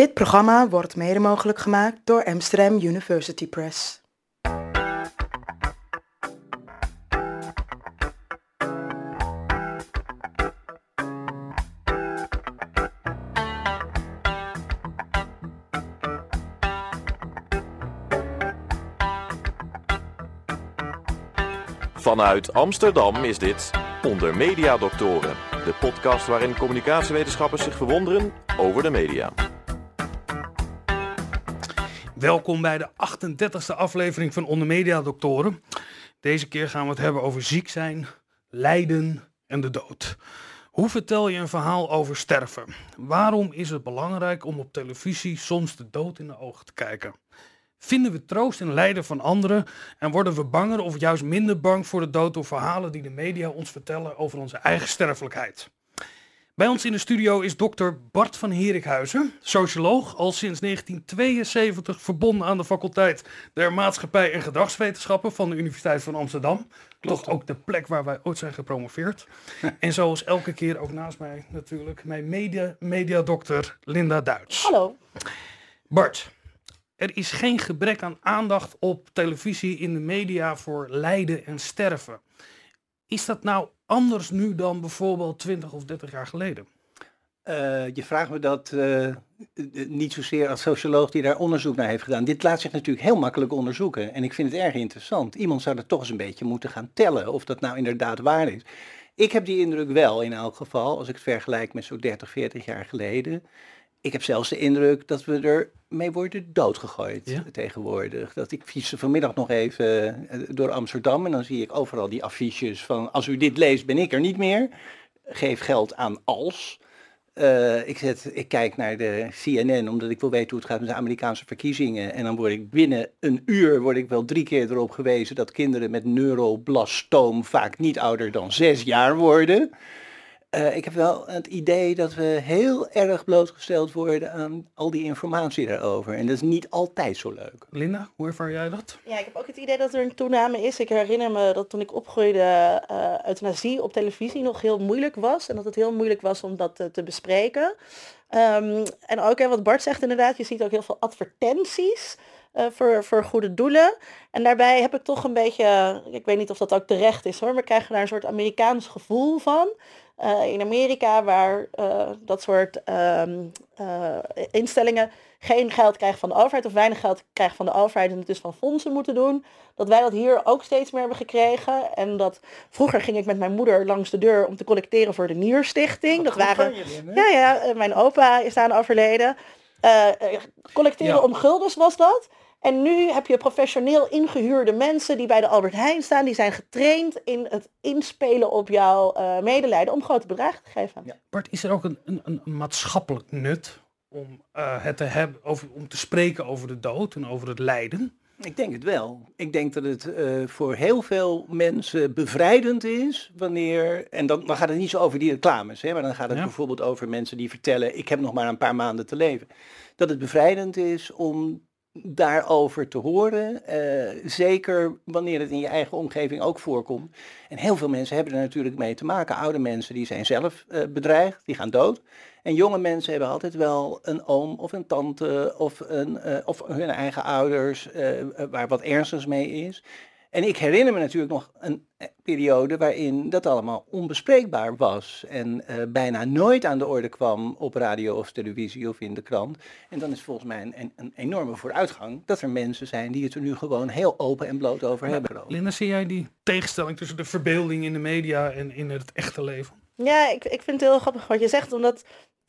Dit programma wordt mede mogelijk gemaakt door Amsterdam University Press. Vanuit Amsterdam is dit Onder Media Doctoren, de podcast waarin communicatiewetenschappers zich verwonderen over de media. Welkom bij de 38e aflevering van Onder Media Doctoren. Deze keer gaan we het hebben over ziek zijn, lijden en de dood. Hoe vertel je een verhaal over sterven? Waarom is het belangrijk om op televisie soms de dood in de ogen te kijken? Vinden we troost in lijden van anderen en worden we banger of juist minder bang voor de dood door verhalen die de media ons vertellen over onze eigen sterfelijkheid? Bij ons in de studio is dokter Bart van Herikhuizen, socioloog, al sinds 1972 verbonden aan de faculteit der Maatschappij en Gedragswetenschappen van de Universiteit van Amsterdam. Toch ook de plek waar wij ooit zijn gepromoveerd. en zoals elke keer ook naast mij natuurlijk mijn media, mediadokter Linda Duits. Hallo. Bart, er is geen gebrek aan aandacht op televisie in de media voor lijden en sterven. Is dat nou anders nu dan bijvoorbeeld 20 of 30 jaar geleden? Uh, je vraagt me dat uh, niet zozeer als socioloog die daar onderzoek naar heeft gedaan. Dit laat zich natuurlijk heel makkelijk onderzoeken. En ik vind het erg interessant. Iemand zou er toch eens een beetje moeten gaan tellen of dat nou inderdaad waar is. Ik heb die indruk wel in elk geval, als ik het vergelijk met zo'n 30, 40 jaar geleden. Ik heb zelfs de indruk dat we er mee worden doodgegooid ja? tegenwoordig. Dat ik fietste vanmiddag nog even door Amsterdam en dan zie ik overal die affiches van als u dit leest ben ik er niet meer. Geef geld aan als. Uh, ik, zet, ik kijk naar de CNN omdat ik wil weten hoe het gaat met de Amerikaanse verkiezingen. En dan word ik binnen een uur word ik wel drie keer erop gewezen dat kinderen met neuroblastoom vaak niet ouder dan zes jaar worden. Uh, ik heb wel het idee dat we heel erg blootgesteld worden aan al die informatie daarover. En dat is niet altijd zo leuk. Linda, hoe ervaar jij dat? Ja, ik heb ook het idee dat er een toename is. Ik herinner me dat toen ik opgroeide uh, euthanasie op televisie nog heel moeilijk was. En dat het heel moeilijk was om dat uh, te bespreken. Um, en ook hè, wat Bart zegt inderdaad, je ziet ook heel veel advertenties. Uh, voor, voor goede doelen. En daarbij heb ik toch een beetje, ik weet niet of dat ook terecht is hoor, maar krijgen daar een soort Amerikaans gevoel van. Uh, in Amerika, waar uh, dat soort um, uh, instellingen geen geld krijgen van de overheid of weinig geld krijgen van de overheid en het dus van fondsen moeten doen, dat wij dat hier ook steeds meer hebben gekregen. En dat vroeger ging ik met mijn moeder langs de deur om te collecteren voor de Nierstichting. Dat waren, ja, ja, mijn opa is aan overleden. collecteren ja. om guldens was dat. En nu heb je professioneel ingehuurde mensen die bij de Albert Heijn staan. Die zijn getraind in het inspelen op jouw uh, medelijden om grote bedragen te geven. Ja. Bart, is er ook een, een, een maatschappelijk nut om uh, het te hebben, over, om te spreken over de dood en over het lijden? Ik denk het wel. Ik denk dat het uh, voor heel veel mensen bevrijdend is wanneer, en dan, dan gaat het niet zo over die reclames, hè, maar dan gaat het ja. bijvoorbeeld over mensen die vertellen, ik heb nog maar een paar maanden te leven. Dat het bevrijdend is om daarover te horen. Uh, zeker wanneer het in je eigen omgeving ook voorkomt. En heel veel mensen hebben er natuurlijk mee te maken. Oude mensen die zijn zelf uh, bedreigd, die gaan dood. En jonge mensen hebben altijd wel een oom of een tante of, een, uh, of hun eigen ouders waar wat ernstigs mee is. En ik herinner me natuurlijk nog een periode waarin dat allemaal onbespreekbaar was en uh, bijna nooit aan de orde kwam op radio of televisie of in de krant. En dan is volgens mij een, een enorme vooruitgang dat er mensen zijn die het er nu gewoon heel open en bloot over maar, hebben. Linda, zie jij die tegenstelling tussen de verbeelding in de media en in het echte leven? Ja, ik, ik vind het heel grappig wat je zegt, omdat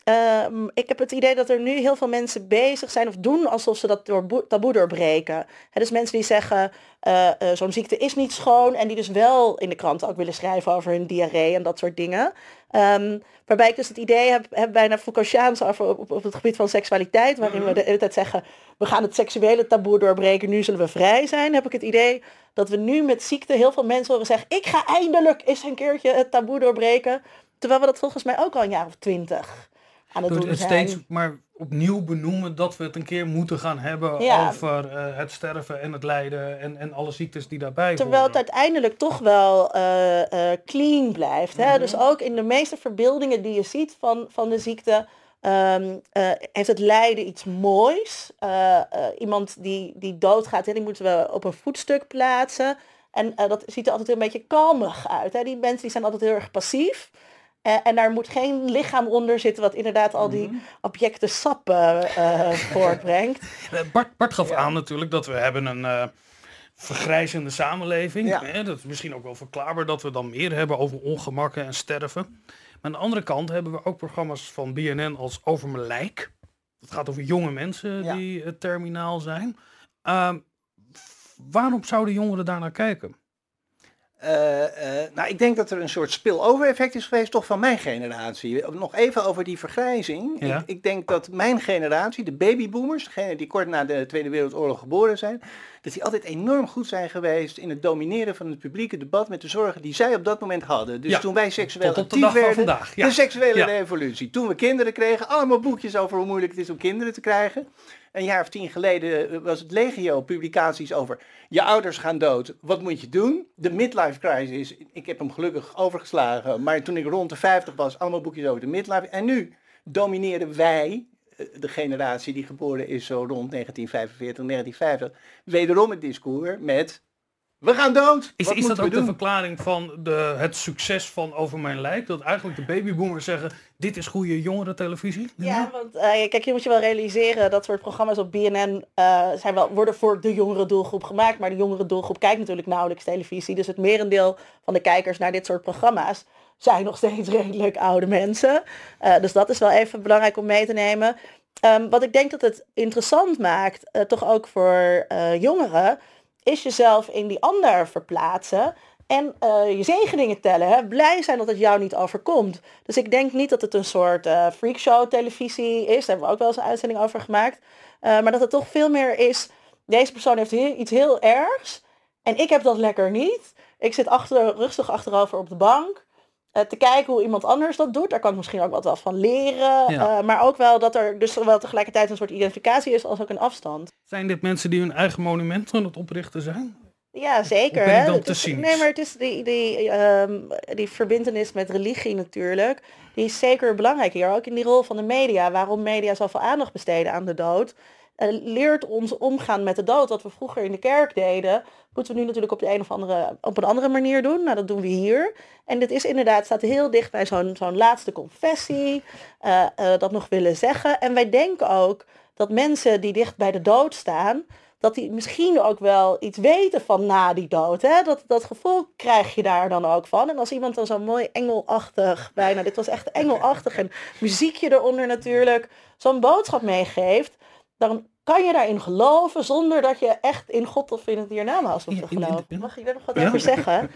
uh, ik heb het idee dat er nu heel veel mensen bezig zijn of doen alsof ze dat door taboe doorbreken. He, dus mensen die zeggen, uh, uh, zo'n ziekte is niet schoon en die dus wel in de kranten ook willen schrijven over hun diarree en dat soort dingen. Um, waarbij ik dus het idee heb, heb bijna Foucaultiaans over op, op, op het gebied van seksualiteit, waarin we de hele tijd zeggen, we gaan het seksuele taboe doorbreken, nu zullen we vrij zijn. Heb ik het idee dat we nu met ziekte heel veel mensen horen zeggen, ik ga eindelijk eens een keertje het taboe doorbreken. Terwijl we dat volgens mij ook al een jaar of twintig aan het Door doen het zijn. steeds maar opnieuw benoemen dat we het een keer moeten gaan hebben Ja. over eh, het sterven en het lijden en, en alle ziektes die daarbij Terwijl het uiteindelijk toch wel eh, eh, clean blijft. Hè? Mhm. Dus ook in de meeste verbeeldingen die je ziet van, van de ziekte, ehm, eh, heeft het lijden iets moois. Iemand die, die doodgaat, hè, die moeten we op een voetstuk plaatsen. En dat ziet er altijd een beetje kalmig uit. Hè? Die mensen die zijn altijd heel erg passief. Eh, en daar moet geen lichaam onder zitten wat inderdaad al die objecten sappen eh, voortbrengt. Eh, Bart, Bart gaf aan natuurlijk dat we hebben een vergrijzende samenleving. Ja. Hè, dat is misschien ook wel verklaarbaar dat we dan meer hebben over ongemakken en sterven. Maar aan de andere kant hebben we ook programma's van BNN als Over mijn lijk. Dat gaat over jonge mensen Ja. die eh, terminaal zijn. Ehm, waarom zouden jongeren daar naar kijken? Eh, eh, nou, ik denk dat er een soort spillover effect is geweest, toch van mijn generatie. Nog even over die vergrijzing. Ja. Ik, ik denk dat mijn generatie, de babyboomers, degenen die kort na de Tweede Wereldoorlog geboren zijn, dat die altijd enorm goed zijn geweest in het domineren van het publieke debat met de zorgen die zij op dat moment hadden. Dus Ja, toen wij seksueel actief werden, vandaag, ja. de seksuele revolutie. Toen we kinderen kregen, allemaal boekjes over hoe moeilijk het is om kinderen te krijgen. Een jaar of tien geleden eh, was het legio publicaties over je ouders gaan dood, wat moet je doen? De midlife crisis, ik heb hem gelukkig overgeslagen, maar toen ik rond de 50 was, allemaal boekjes over de midlife. En nu domineren wij, eh, de generatie die geboren is zo rond 1945, 1950, wederom het discours met we gaan dood. Is, is dat ook we de doen? verklaring van de, het succes van Over Mijn Lijk? Dat eigenlijk de babyboomers zeggen, dit is goede jongerentelevisie? Ja, want eh, kijk, je moet je wel realiseren, dat soort programma's op BNN eh, zijn wel, worden voor de jongere doelgroep gemaakt. Maar de jongere doelgroep kijkt natuurlijk nauwelijks televisie. Dus het merendeel van de kijkers naar dit soort programma's zijn nog steeds redelijk oude mensen. Eh, dus dat is wel even belangrijk om mee te nemen. Ehm, wat ik denk dat het interessant maakt, toch ook voor eh, jongeren, is jezelf in die ander verplaatsen. En eh, je zegeningen tellen. Hè? Blij zijn dat het jou niet overkomt. Dus ik denk niet dat het een soort eh, freakshow televisie is. Daar hebben we ook wel eens een uitzending over gemaakt. Eh, maar dat het toch veel meer is. Deze persoon heeft heel- iets heel ergs. En ik heb dat lekker niet. Ik zit achter, rustig achterover op de bank. Eh, te kijken hoe iemand anders dat doet. Daar kan ik misschien ook wat wel van leren. Ja. Eh, maar ook wel dat er dus wel tegelijkertijd een soort identificatie is als ook een afstand. Zijn dit mensen die hun eigen monument aan het oprichten zijn? Ja, zeker. Hè. Het te is- cynisch? nee, maar het is die, die, ehm, die verbindenis met religie natuurlijk. Die is zeker belangrijk hier. Ook in die rol van de media. Waarom media zoveel aandacht besteden aan de dood. Eh, leert ons omgaan met de dood. Wat we vroeger in de kerk deden. Moeten we nu natuurlijk op, de een of andere, op een andere manier doen. Nou, dat doen we hier. En dit is inderdaad, staat heel dicht bij zo'n zo'n laatste confessie. eh, eh, dat nog willen zeggen. En wij denken ook dat mensen die dicht bij de dood staan dat die misschien ook wel iets weten van na die dood. Hè? Dat, dat gevoel krijg je daar dan ook van. En als iemand dan zo mooi engelachtig, bijna, dit was echt engelachtig en muziekje eronder natuurlijk, zo'n boodschap meegeeft, dan kan je daarin geloven zonder dat je echt in God of in het hiernamaals hoeft te geloven. Mag ik daar nog wat over zeggen?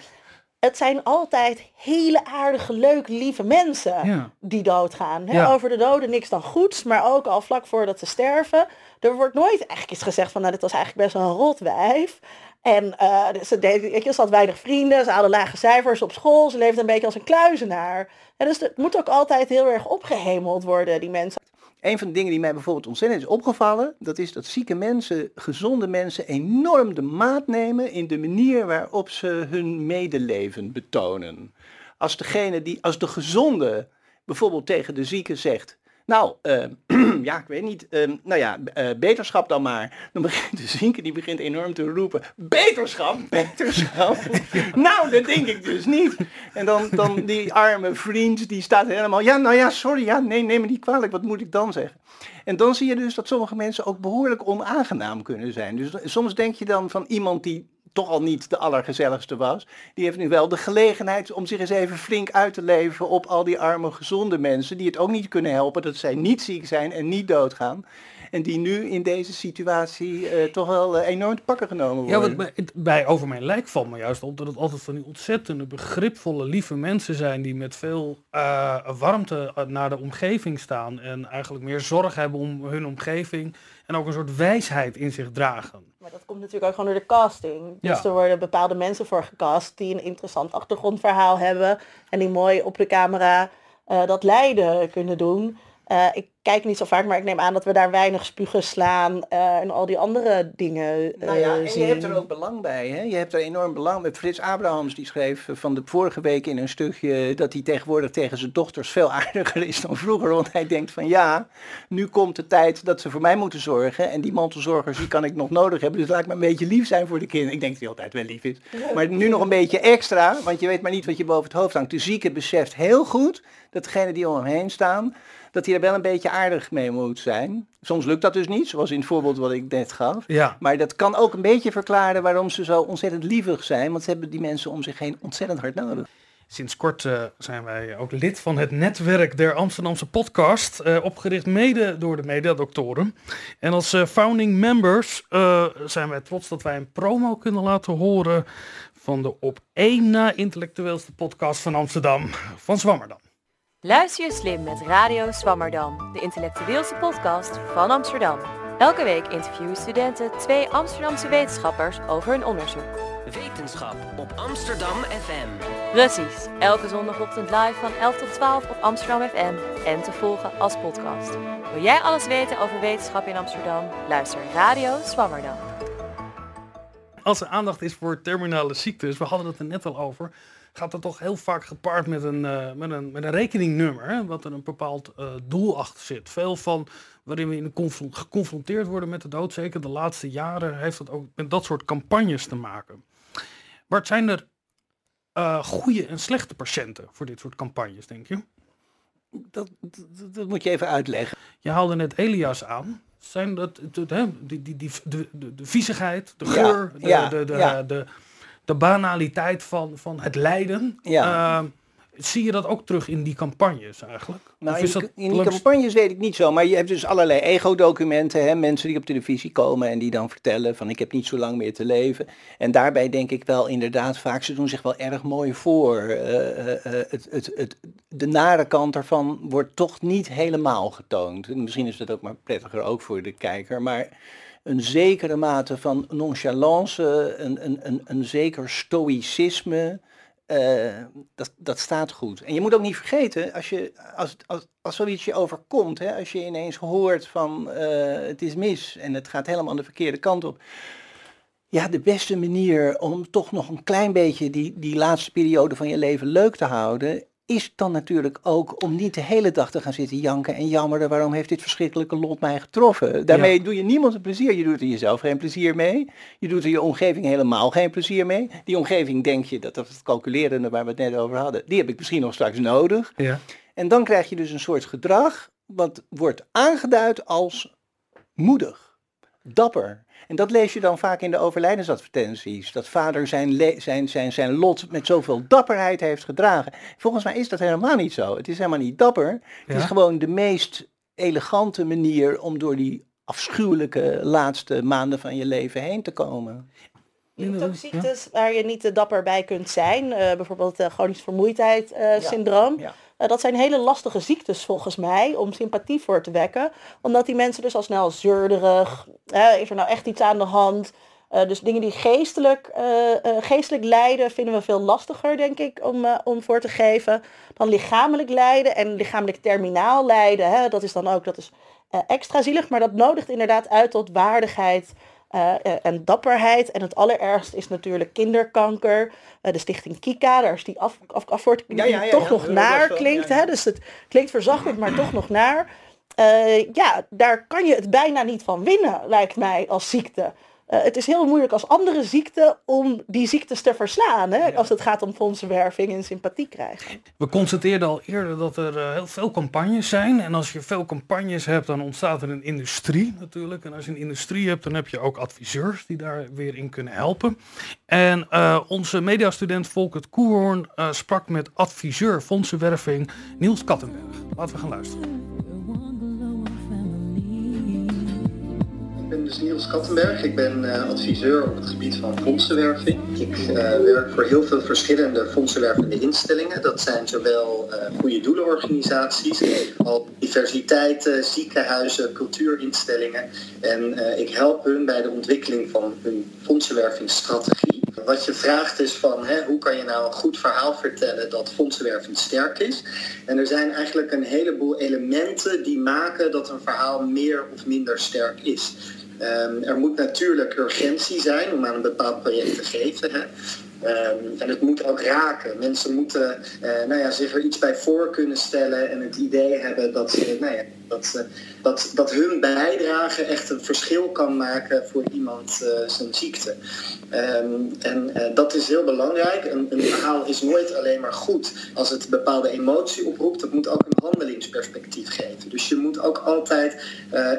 Het zijn altijd hele aardige, leuke, lieve mensen Ja. die doodgaan. Hè? Ja. Over de doden niks dan goeds, maar ook al vlak voordat ze sterven. Er wordt nooit eigenlijk iets gezegd van, nou, dit was eigenlijk best een rot wijf. En eh, ze, deed, je, ze had weinig vrienden, ze hadden lage cijfers op school, ze leefde een beetje als een kluizenaar. En dus het moet ook altijd heel erg opgehemeld worden, die mensen. Een van de dingen die mij bijvoorbeeld ontzettend is opgevallen, dat is dat zieke mensen, gezonde mensen, enorm de maat nemen in de manier waarop ze hun medeleven betonen. Als degene die, als de gezonde bijvoorbeeld tegen de zieke zegt, nou, eh, ja, ik weet niet, eh, nou ja, eh, beterschap dan maar. Dan begint de zieke, die begint enorm te roepen, beterschap, beterschap. nou, dat denk ik dus niet. En dan, dan die arme vriend, die staat helemaal, ja, nou ja, sorry, ja, nee, neem me niet kwalijk, wat moet ik dan zeggen? En dan zie je dus dat sommige mensen ook behoorlijk onaangenaam kunnen zijn. Dus soms denk je dan van iemand die toch al niet de allergezelligste was, die heeft nu wel de gelegenheid om zich eens even flink uit te leven op al die arme, gezonde mensen die het ook niet kunnen helpen dat zij niet ziek zijn en niet doodgaan. En die nu in deze situatie eh, toch wel eh, enorm te pakken genomen Ja, worden. want bij, het- bij Over Mijn Lijk valt me juist op dat het altijd van die ontzettende begripvolle, lieve mensen zijn die met veel eh, warmte naar de omgeving staan en eigenlijk meer zorg hebben om hun omgeving en ook een soort wijsheid in zich dragen. Maar dat komt natuurlijk ook gewoon door de casting. Dus Ja. er worden bepaalde mensen voor gecast die een interessant achtergrondverhaal hebben. En die mooi op de camera eh, dat lijden kunnen doen. Eh, ik kijk niet zo vaak, maar ik neem aan dat we daar weinig spugen slaan uh, en al die andere dingen uh, nou ja, en zien. je hebt er ook belang bij. Hè? Je hebt er enorm belang bij. Frits Abrahams die schreef van de vorige week in een stukje dat hij tegenwoordig tegen zijn dochters veel aardiger is dan vroeger. Want hij denkt van ja, nu komt de tijd dat ze voor mij moeten zorgen. En die mantelzorgers die kan ik nog nodig hebben. Dus laat ik maar een beetje lief zijn voor de kinderen. Ik denk dat hij altijd wel lief is. Maar nu nog een beetje extra, want je weet maar niet wat je boven het hoofd hangt. De zieke beseft heel goed dat degenen die om hem heen staan, dat hij er wel een beetje aardig mee moet zijn. Soms lukt dat dus niet, zoals in het voorbeeld wat ik net gaf. Ja. Maar dat kan ook een beetje verklaren waarom ze zo ontzettend lievig zijn, want ze hebben die mensen om zich heen ontzettend hard nodig. Sinds kort uh, zijn wij ook lid van het netwerk der Amsterdamse podcast, uh, opgericht mede door de mediadoktoren. En als uh, founding members zijn wij trots dat wij een promo kunnen laten horen van de op één na intellectueelste podcast van Amsterdam, van Zwammerdam. Luister je slim met Radio Zwammerdam, de intellectueelste podcast van Amsterdam. Elke week interviewen studenten twee Amsterdamse wetenschappers over hun onderzoek. Wetenschap op Amsterdam FM. Precies, elke zondagochtend live van 11 tot 12 op Amsterdam FM en te volgen als podcast. Wil jij alles weten over wetenschap in Amsterdam? Luister Radio Zwammerdam. Als er aandacht is voor terminale ziektes, we hadden het er net al over, gaat dat toch heel vaak gepaard met een, uh, met een, met een rekeningnummer, hè, wat er een bepaald uh, doel achter zit. Veel van waarin we in geconfronteerd worden met de dood, zeker de laatste jaren, heeft dat ook met dat soort campagnes te maken. Bart, zijn er uh, goede en slechte patiënten voor dit soort campagnes, denk je? Dat, dat, dat moet je even uitleggen. Je haalde net Elias aan. Zijn dat de, de, die, die, die, de, de, de viezigheid, de geur, ja, de, ja, de, de, ja. de, de, banaliteit van, van het lijden? Ja. Uh, zie je dat ook terug in die campagnes eigenlijk? Nou, in, die, in die campagnes weet ik niet zo, maar je hebt dus allerlei ego-documenten, mensen die op televisie komen en die dan vertellen van ik heb niet zo lang meer te leven. En daarbij denk ik wel inderdaad vaak, ze doen zich wel erg mooi voor. Uh, uh, het, het, het, de nare kant ervan wordt toch niet helemaal getoond. Misschien is dat ook maar prettiger ook voor de kijker, maar een zekere mate van nonchalance, een, een, een, een zeker stoïcisme. Uh, dat, dat staat goed. En je moet ook niet vergeten, als, je, als, als, als zoiets je overkomt, hè, als je ineens hoort van uh, het is mis en het gaat helemaal de verkeerde kant op. Ja, de beste manier om toch nog een klein beetje die, die laatste periode van je leven leuk te houden, is dan natuurlijk ook om niet de hele dag te gaan zitten janken en jammeren. Waarom heeft dit verschrikkelijke lot mij getroffen? Daarmee ja. doe je niemand een plezier. Je doet er jezelf geen plezier mee. Je doet er je omgeving helemaal geen plezier mee. Die omgeving denk je, dat, dat het calculerende waar we het net over hadden, die heb ik misschien nog straks nodig. Ja. En dan krijg je dus een soort gedrag wat wordt aangeduid als moedig, dapper. En dat lees je dan vaak in de overlijdensadvertenties. Dat vader zijn, zijn, zijn, zijn lot met zoveel dapperheid heeft gedragen. Volgens mij is dat helemaal niet zo. Het is helemaal niet dapper. Het Ja. is gewoon de meest elegante manier om door die afschuwelijke laatste maanden van je leven heen te komen. Je hebt ook ziektes waar je niet te dapper bij kunt zijn. Eh, bijvoorbeeld uh, chronisch vermoeidheid uh, syndroom. Ja. Uh, dat zijn hele lastige ziektes volgens mij om sympathie voor te wekken. Omdat die mensen dus al snel zeurderig, uh, is er nou echt iets aan de hand. Uh, dus dingen die geestelijk, geestelijk lijden vinden we veel lastiger, denk ik, om, om voor te geven. Dan lichamelijk lijden en lichamelijk terminaal lijden. Hè, dat is dan ook dat is, extra zielig, maar dat nodigt inderdaad uit tot waardigheid. Uh, en dapperheid. En het allerergst is natuurlijk kinderkanker. Uh, de stichting Kika, daar is die af, af, afkorting ja, ja, ja, toch nog naar klinkt. Hè? Dus het klinkt verzachtend, maar toch nog naar. Uh, ja, daar kan je het bijna niet van winnen, lijkt mij, als ziekte. Uh, het is heel moeilijk als andere ziekte om die ziektes te verslaan. Hè? Als het gaat om fondsenwerving en sympathie krijgen. We constateerden al eerder dat er uh, heel veel campagnes zijn. En als je veel campagnes hebt, dan ontstaat er een industrie natuurlijk. En als je een industrie hebt, dan heb je ook adviseurs die daar weer in kunnen helpen. En uh, onze mediastudent Volkert Koehoorn sprak met adviseur fondsenwerving Niels Kattenberg. Laten we gaan luisteren. Dus Niels Kattenberg. Ik ben uh, adviseur op het gebied van fondsenwerving. Ik uh, werk voor heel veel verschillende fondsenwervende instellingen. Dat zijn zowel uh, goede doelenorganisaties als universiteiten, ziekenhuizen, cultuurinstellingen. En ik help hun bij de ontwikkeling van hun fondsenwervingsstrategie. wat je vraagt is van hè, hoe kan je nou een goed verhaal vertellen dat fondsenwerving sterk is. En er zijn eigenlijk een heleboel elementen die maken dat een verhaal meer of minder sterk is. Ehm, er moet natuurlijk urgentie zijn om aan een bepaald project te geven. Hè. Ehm, en het moet ook raken. Mensen moeten uh, nou ja, zich er iets bij voor kunnen stellen en het idee hebben dat, ze, nou ja, dat, dat, dat hun bijdrage echt een verschil kan maken voor iemand uh, zijn ziekte. Um, en uh, dat is heel belangrijk. Een, een, verhaal is nooit alleen maar goed als het bepaalde emotie oproept. Het moet ook een handelingsperspectief geven. Dus je moet ook altijd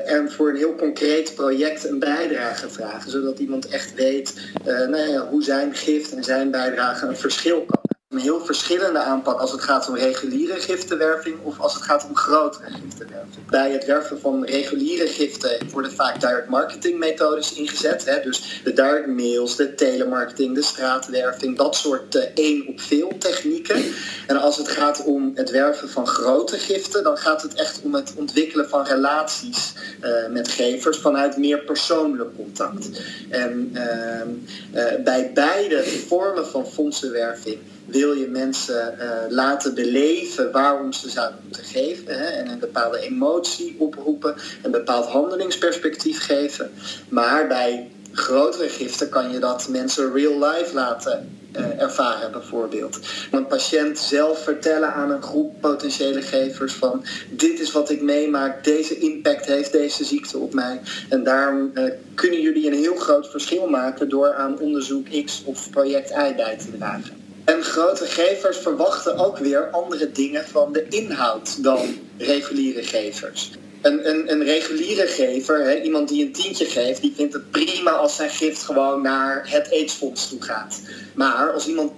er voor een heel concreet project een bijdrage vragen. Zodat iemand echt weet nou ja, hoe zijn gift en zijn bijdrage een verschil kan een heel verschillende aanpak als het gaat om reguliere giftenwerving of als het gaat om grotere giftenwerving. Bij het werven van reguliere giften worden vaak direct marketing methodes ingezet. Hè? Dus de direct mails, de telemarketing, de straatwerving, dat soort uh, één op veel technieken. En als het gaat om het werven van grote giften, dan gaat het echt om het ontwikkelen van relaties uh, met gevers vanuit meer persoonlijk contact. En uh, bij beide vormen van fondsenwerving wil je mensen uh, laten beleven waarom ze zouden moeten geven. Hè, en een bepaalde emotie oproepen, een bepaald handelingsperspectief geven. Maar bij grotere giften kan je dat mensen real life laten uh, ervaren bijvoorbeeld. Een patiënt zelf vertellen aan een groep potentiële gevers van dit is wat ik meemaak, deze impact heeft deze ziekte op mij. En daarom uh, kunnen jullie een heel groot verschil maken door aan onderzoek X of project Y bij te dragen. En grote gevers verwachten ook weer andere dingen van de inhoud dan reguliere gevers. Een, een, reguliere gever, hè, iemand die een tientje geeft, die vindt het prima als zijn gift gewoon naar het aidsfonds toe gaat. Maar als iemand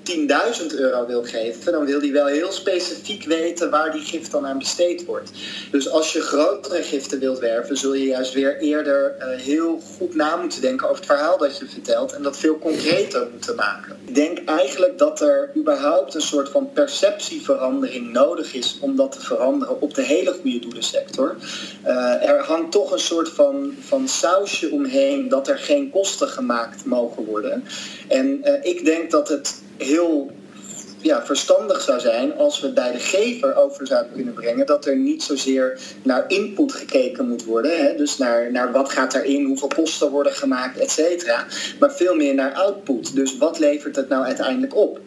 10.000 euro wil geven, dan wil hij wel heel specifiek weten waar die gift dan aan besteed wordt. Dus als je grotere giften wilt werven, zul je juist weer eerder uh, heel goed na moeten denken over het verhaal dat je vertelt en dat veel concreter moeten maken. Ik denk eigenlijk dat er überhaupt een soort van perceptieverandering nodig is om dat te veranderen op de hele goede doelensector. Uh, er hangt toch een soort van, van sausje omheen dat er geen kosten gemaakt mogen worden. En uh, ik denk dat het heel ja, verstandig zou zijn als we bij de gever over zouden kunnen brengen dat er niet zozeer naar input gekeken moet worden. Hè? Dus naar, naar wat gaat erin, hoeveel kosten worden gemaakt, et cetera. Maar veel meer naar output. Dus wat levert het nou uiteindelijk op?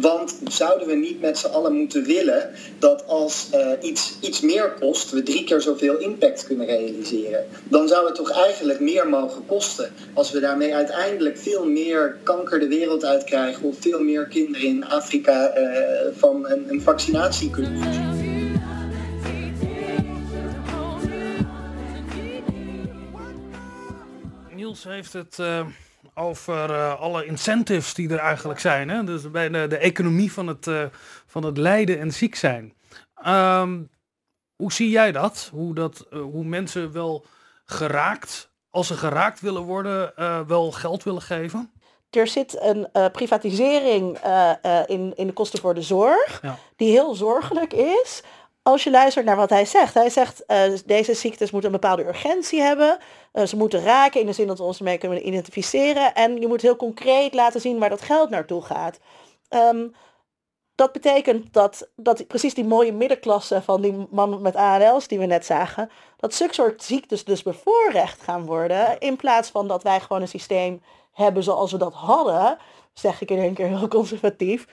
Want zouden we niet met z'n allen moeten willen dat als uh, iets, iets meer kost, we drie keer zoveel impact kunnen realiseren? Dan zou het toch eigenlijk meer mogen kosten. Als we daarmee uiteindelijk veel meer kanker de wereld uitkrijgen of veel meer kinderen in Afrika uh, van een, een vaccinatie kunnen voorzien. Niels heeft het uh, over uh, alle incentives die er eigenlijk zijn. Hè? Dus bij de, de economie van het, uh, van het lijden en ziek zijn. Um, hoe zie jij dat? Hoe, dat, hoe mensen wel geraakt, als ze geraakt willen worden, wel geld willen geven? er zit een privatisering in, in de kosten voor de zorg, ja. die heel zorgelijk is. Als je luistert naar wat hij zegt. Hij zegt, deze ziektes moeten een bepaalde urgentie hebben. ze moeten raken in de zin dat we ons ermee kunnen identificeren. En je moet heel concreet laten zien waar dat geld naartoe gaat. Um, dat betekent dat, dat precies die mooie middenklasse van die man met ALS die we net zagen, dat zulke soort ziektes dus bevoorrecht gaan worden. In plaats van dat wij gewoon een systeem hebben zoals we dat hadden, zeg ik in één keer heel conservatief,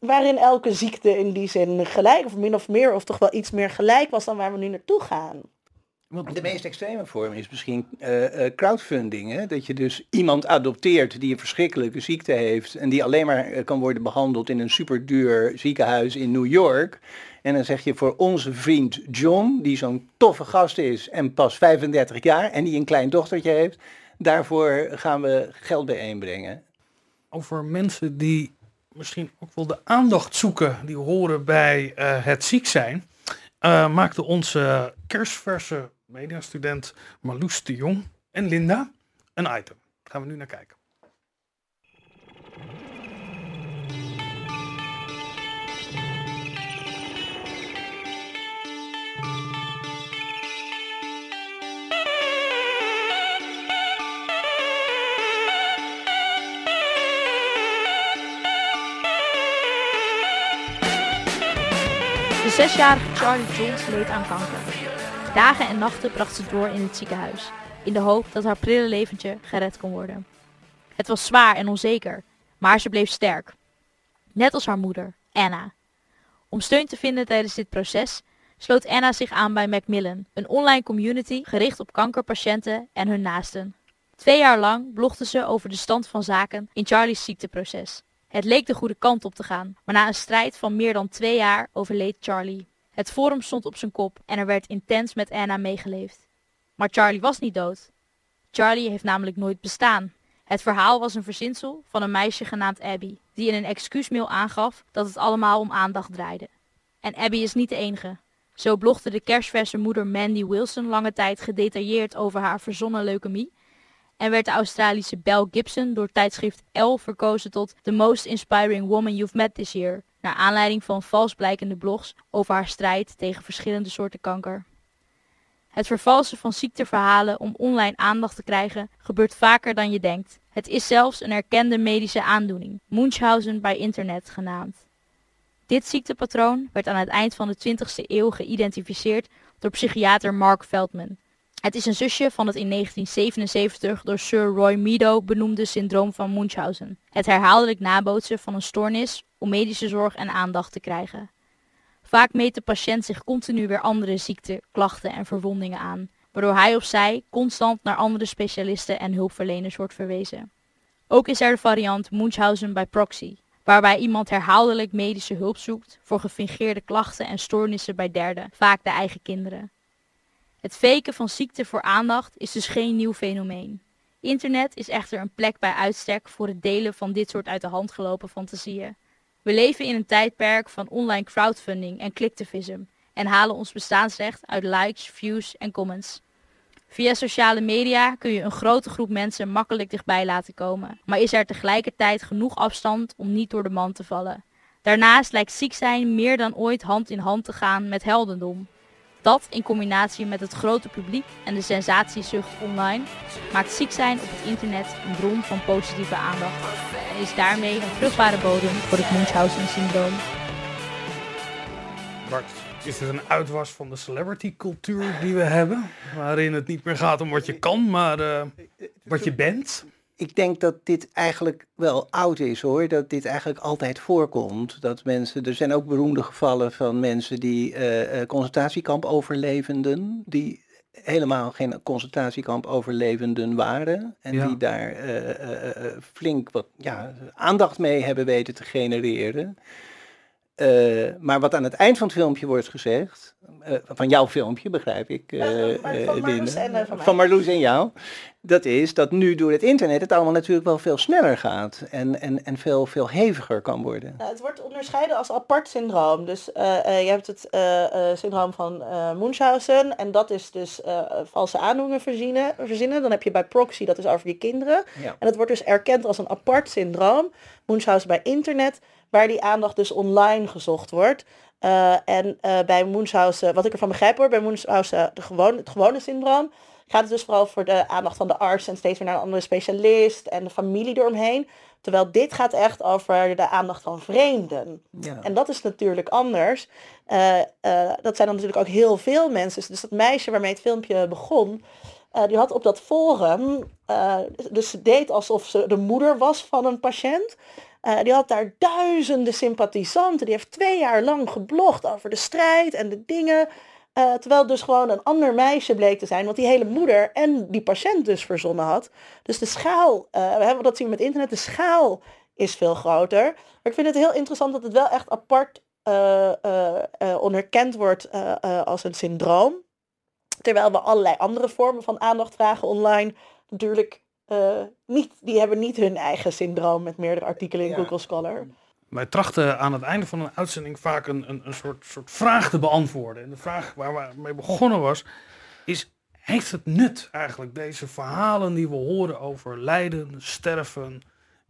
waarin elke ziekte in die zin gelijk of min of meer of toch wel iets meer gelijk was dan waar we nu naartoe gaan. De meest extreme vorm is misschien uh, uh, crowdfunding. Hè? Dat je dus iemand adopteert die een verschrikkelijke ziekte heeft en die alleen maar uh, kan worden behandeld in een superduur ziekenhuis in New York. En dan zeg je voor onze vriend John, die zo'n toffe gast is en pas 35 jaar en die een klein dochtertje heeft, daarvoor gaan we geld bijeenbrengen. Over mensen die misschien ook wel de aandacht zoeken, die horen bij uh, het ziek zijn, uh, maakte onze kerstverse mediastudent Marloes de Jong en Linda een item. Daar gaan we nu naar kijken. Zesjarige Charlie Jones leed aan kanker. Dagen en nachten bracht ze door in het ziekenhuis, in de hoop dat haar prille leventje gered kon worden. Het was zwaar en onzeker, maar ze bleef sterk. Net als haar moeder, Anna. Om steun te vinden tijdens dit proces sloot Anna zich aan bij Macmillan, een online community gericht op kankerpatiënten en hun naasten. Twee jaar lang blogde ze over de stand van zaken in Charlie's ziekteproces. Het leek de goede kant op te gaan, maar na een strijd van meer dan twee jaar overleed Charlie. Het forum stond op zijn kop en er werd intens met Anna meegeleefd. Maar Charlie was niet dood. Charlie heeft namelijk nooit bestaan. Het verhaal was een verzinsel van een meisje genaamd Abby, die in een excuusmail aangaf dat het allemaal om aandacht draaide. En Abby is niet de enige. Zo blogde de kerstverse moeder Mandy Wilson lange tijd gedetailleerd over haar verzonnen leukemie en werd de Australische Belle Gibson door tijdschrift Elle verkozen tot The Most Inspiring Woman You've Met This Year, naar aanleiding van vals blijkende blogs over haar strijd tegen verschillende soorten kanker. Het vervalsen van ziekteverhalen om online aandacht te krijgen gebeurt vaker dan je denkt. Het is zelfs een erkende medische aandoening, Munchausen bij internet genaamd. Dit ziektepatroon werd aan het eind van de 20e eeuw geïdentificeerd door psychiater Mark Feldman. Het is een zusje van het in 1977 door Sir Roy Meadow benoemde syndroom van Munchausen. Het herhaaldelijk nabootsen van een stoornis om medische zorg en aandacht te krijgen. Vaak meet de patiënt zich continu weer andere ziekten, klachten en verwondingen aan, waardoor hij of zij constant naar andere specialisten en hulpverleners wordt verwezen. Ook is er de variant Munchausen by proxy, waarbij iemand herhaaldelijk medische hulp zoekt voor gefingeerde klachten en stoornissen bij derden, vaak de eigen kinderen. Het faken van ziekte voor aandacht is dus geen nieuw fenomeen. Internet is echter een plek bij uitstek voor het delen van dit soort uit de hand gelopen fantasieën. We leven in een tijdperk van online crowdfunding en clicktivism en halen ons bestaansrecht uit likes, views en comments. Via sociale media kun je een grote groep mensen makkelijk dichtbij laten komen, maar is er tegelijkertijd genoeg afstand om niet door de man te vallen. Daarnaast lijkt ziek zijn meer dan ooit hand in hand te gaan met heldendom. Dat in combinatie met het grote publiek en de sensatiezucht online maakt ziek zijn op het internet een bron van positieve aandacht en is daarmee een vruchtbare bodem voor het Munchausen-syndroom. Bart, is het een uitwas van de celebrity cultuur die we hebben? Waarin het niet meer gaat om wat je kan, maar uh, wat je bent? Ik denk dat dit eigenlijk wel oud is hoor. Dat dit eigenlijk altijd voorkomt. Dat mensen, er zijn ook beroemde gevallen van mensen die uh, concentratiekamp overlevenden. Die helemaal geen concentratiekamp overlevenden waren. En die daar uh, flink wat ja, aandacht mee hebben weten te genereren. maar wat aan het eind van het filmpje wordt gezegd, van jouw filmpje begrijp ik, van, Marloes en, van, van Marloes en jou, dat is dat nu door het internet het allemaal natuurlijk wel veel sneller gaat en, en, en veel, veel heviger kan worden. Nou, het wordt onderscheiden als apart syndroom. Dus uh, uh, je hebt het syndroom van Munchausen en dat is dus valse aandoeningen verzinnen, verzinnen. Dan heb je bij proxy, dat is over je kinderen. Ja. En het wordt dus erkend als een apart syndroom, Munchausen bij internet, waar die aandacht dus online gezocht wordt. En bij Munchausen, wat ik ervan begrijp hoor, bij Munchausen de gewone, het gewone syndroom, gaat het dus vooral voor de aandacht van de arts en steeds weer naar een andere specialist en de familie eromheen. Terwijl dit gaat echt over de aandacht van vreemden. Ja. En dat is natuurlijk anders. Uh, uh, dat zijn dan natuurlijk ook heel veel mensen. Dus dat meisje waarmee het filmpje begon, die had op dat forum, dus ze deed alsof ze de moeder was van een patiënt. Die had daar duizenden sympathisanten. Die heeft twee jaar lang geblogd over de strijd en de dingen. Uh, terwijl dus gewoon een ander meisje bleek te zijn, wat die hele moeder en die patiënt dus verzonnen had. Dus de schaal, uh, we hebben dat zien met internet, de schaal is veel groter. Maar ik vind het heel interessant dat het wel echt apart onderkend wordt als een syndroom. Terwijl we allerlei andere vormen van aandacht vragen online natuurlijk niet, die hebben niet hun eigen syndroom met meerdere artikelen in Google Scholar wij trachten aan het einde van een uitzending vaak een, een, een soort, soort vraag te beantwoorden. En de vraag waar we mee begonnen was, is heeft het nut eigenlijk, deze verhalen die we horen over lijden, sterven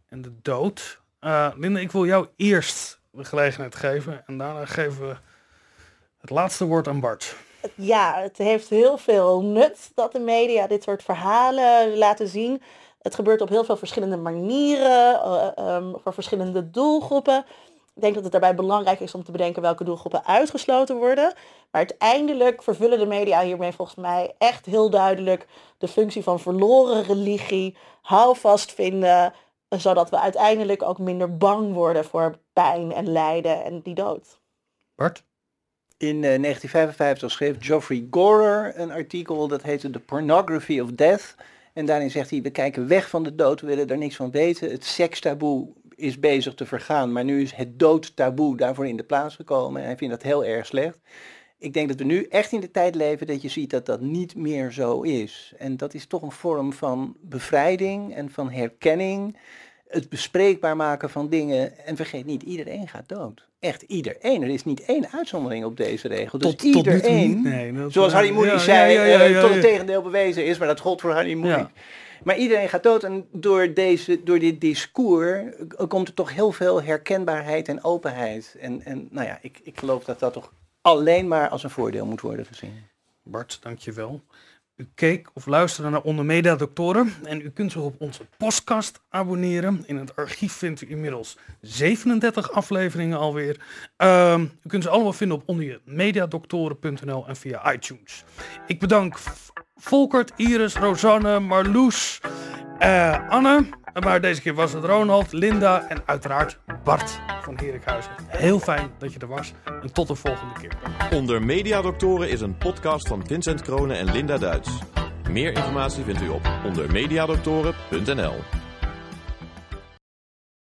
en de dood? Uh, Linda, ik wil jou eerst de gelegenheid geven en daarna geven we het laatste woord aan Bart. Ja, het heeft heel veel nut dat de media dit soort verhalen laten zien. Het gebeurt op heel veel verschillende manieren, uh, um, voor verschillende doelgroepen. Ik denk dat het daarbij belangrijk is om te bedenken welke doelgroepen uitgesloten worden. Maar uiteindelijk vervullen de media hiermee volgens mij echt heel duidelijk de functie van verloren religie, houvast vinden, zodat we uiteindelijk ook minder bang worden voor pijn en lijden en die dood. Bart? In 1955 eh, schreef Geoffrey Gorer een artikel dat heette The Pornography of Death. En daarin zegt hij, we kijken weg van de dood, we willen daar niks van weten. Het sekstaboe is bezig te vergaan, maar nu is het doodtaboe daarvoor in de plaats gekomen. En hij vindt dat heel erg slecht. Ik denk dat we nu echt in de tijd leven dat je ziet dat dat niet meer zo is. En dat is toch een vorm van bevrijding en van herkenning. Het bespreekbaar maken van dingen. En vergeet niet, iedereen gaat dood. Echt iedereen. Er is niet één uitzondering op deze regel. Dus Tot- tot nu toe iedereen, niet, nee, dat- zoals Harry Moody ja, zei, ja, ja, ja, eh, ja, tot het tegendeel bewezen is. Maar dat gold voor Harry Moody. Ja. Maar iedereen gaat dood en door, deze, door dit discours eh, komt er toch heel veel herkenbaarheid en openheid. En, en nou ja, ik, ik geloof dat dat toch alleen maar als een voordeel moet worden gezien. Bart, dankjewel. U keek of luisterde naar Onder Media Doctoren en u kunt zich op onze podcast abonneren. In het archief vindt u inmiddels 37 afleveringen alweer. Ehm, u kunt ze allemaal vinden op ondermediadoktoren.nl en via iTunes. Ik bedank Volkert, Iris, Rosanne, Marloes, eh, Anne. Maar deze keer was het Ronald, Linda en uiteraard Bart van Herikhuizen. Heel fijn dat je er was en tot de volgende keer. Onder Mediadoktoren is een podcast van Vincent Kronen en Linda Duits. Meer informatie vindt u op ondermediadoktoren.nl.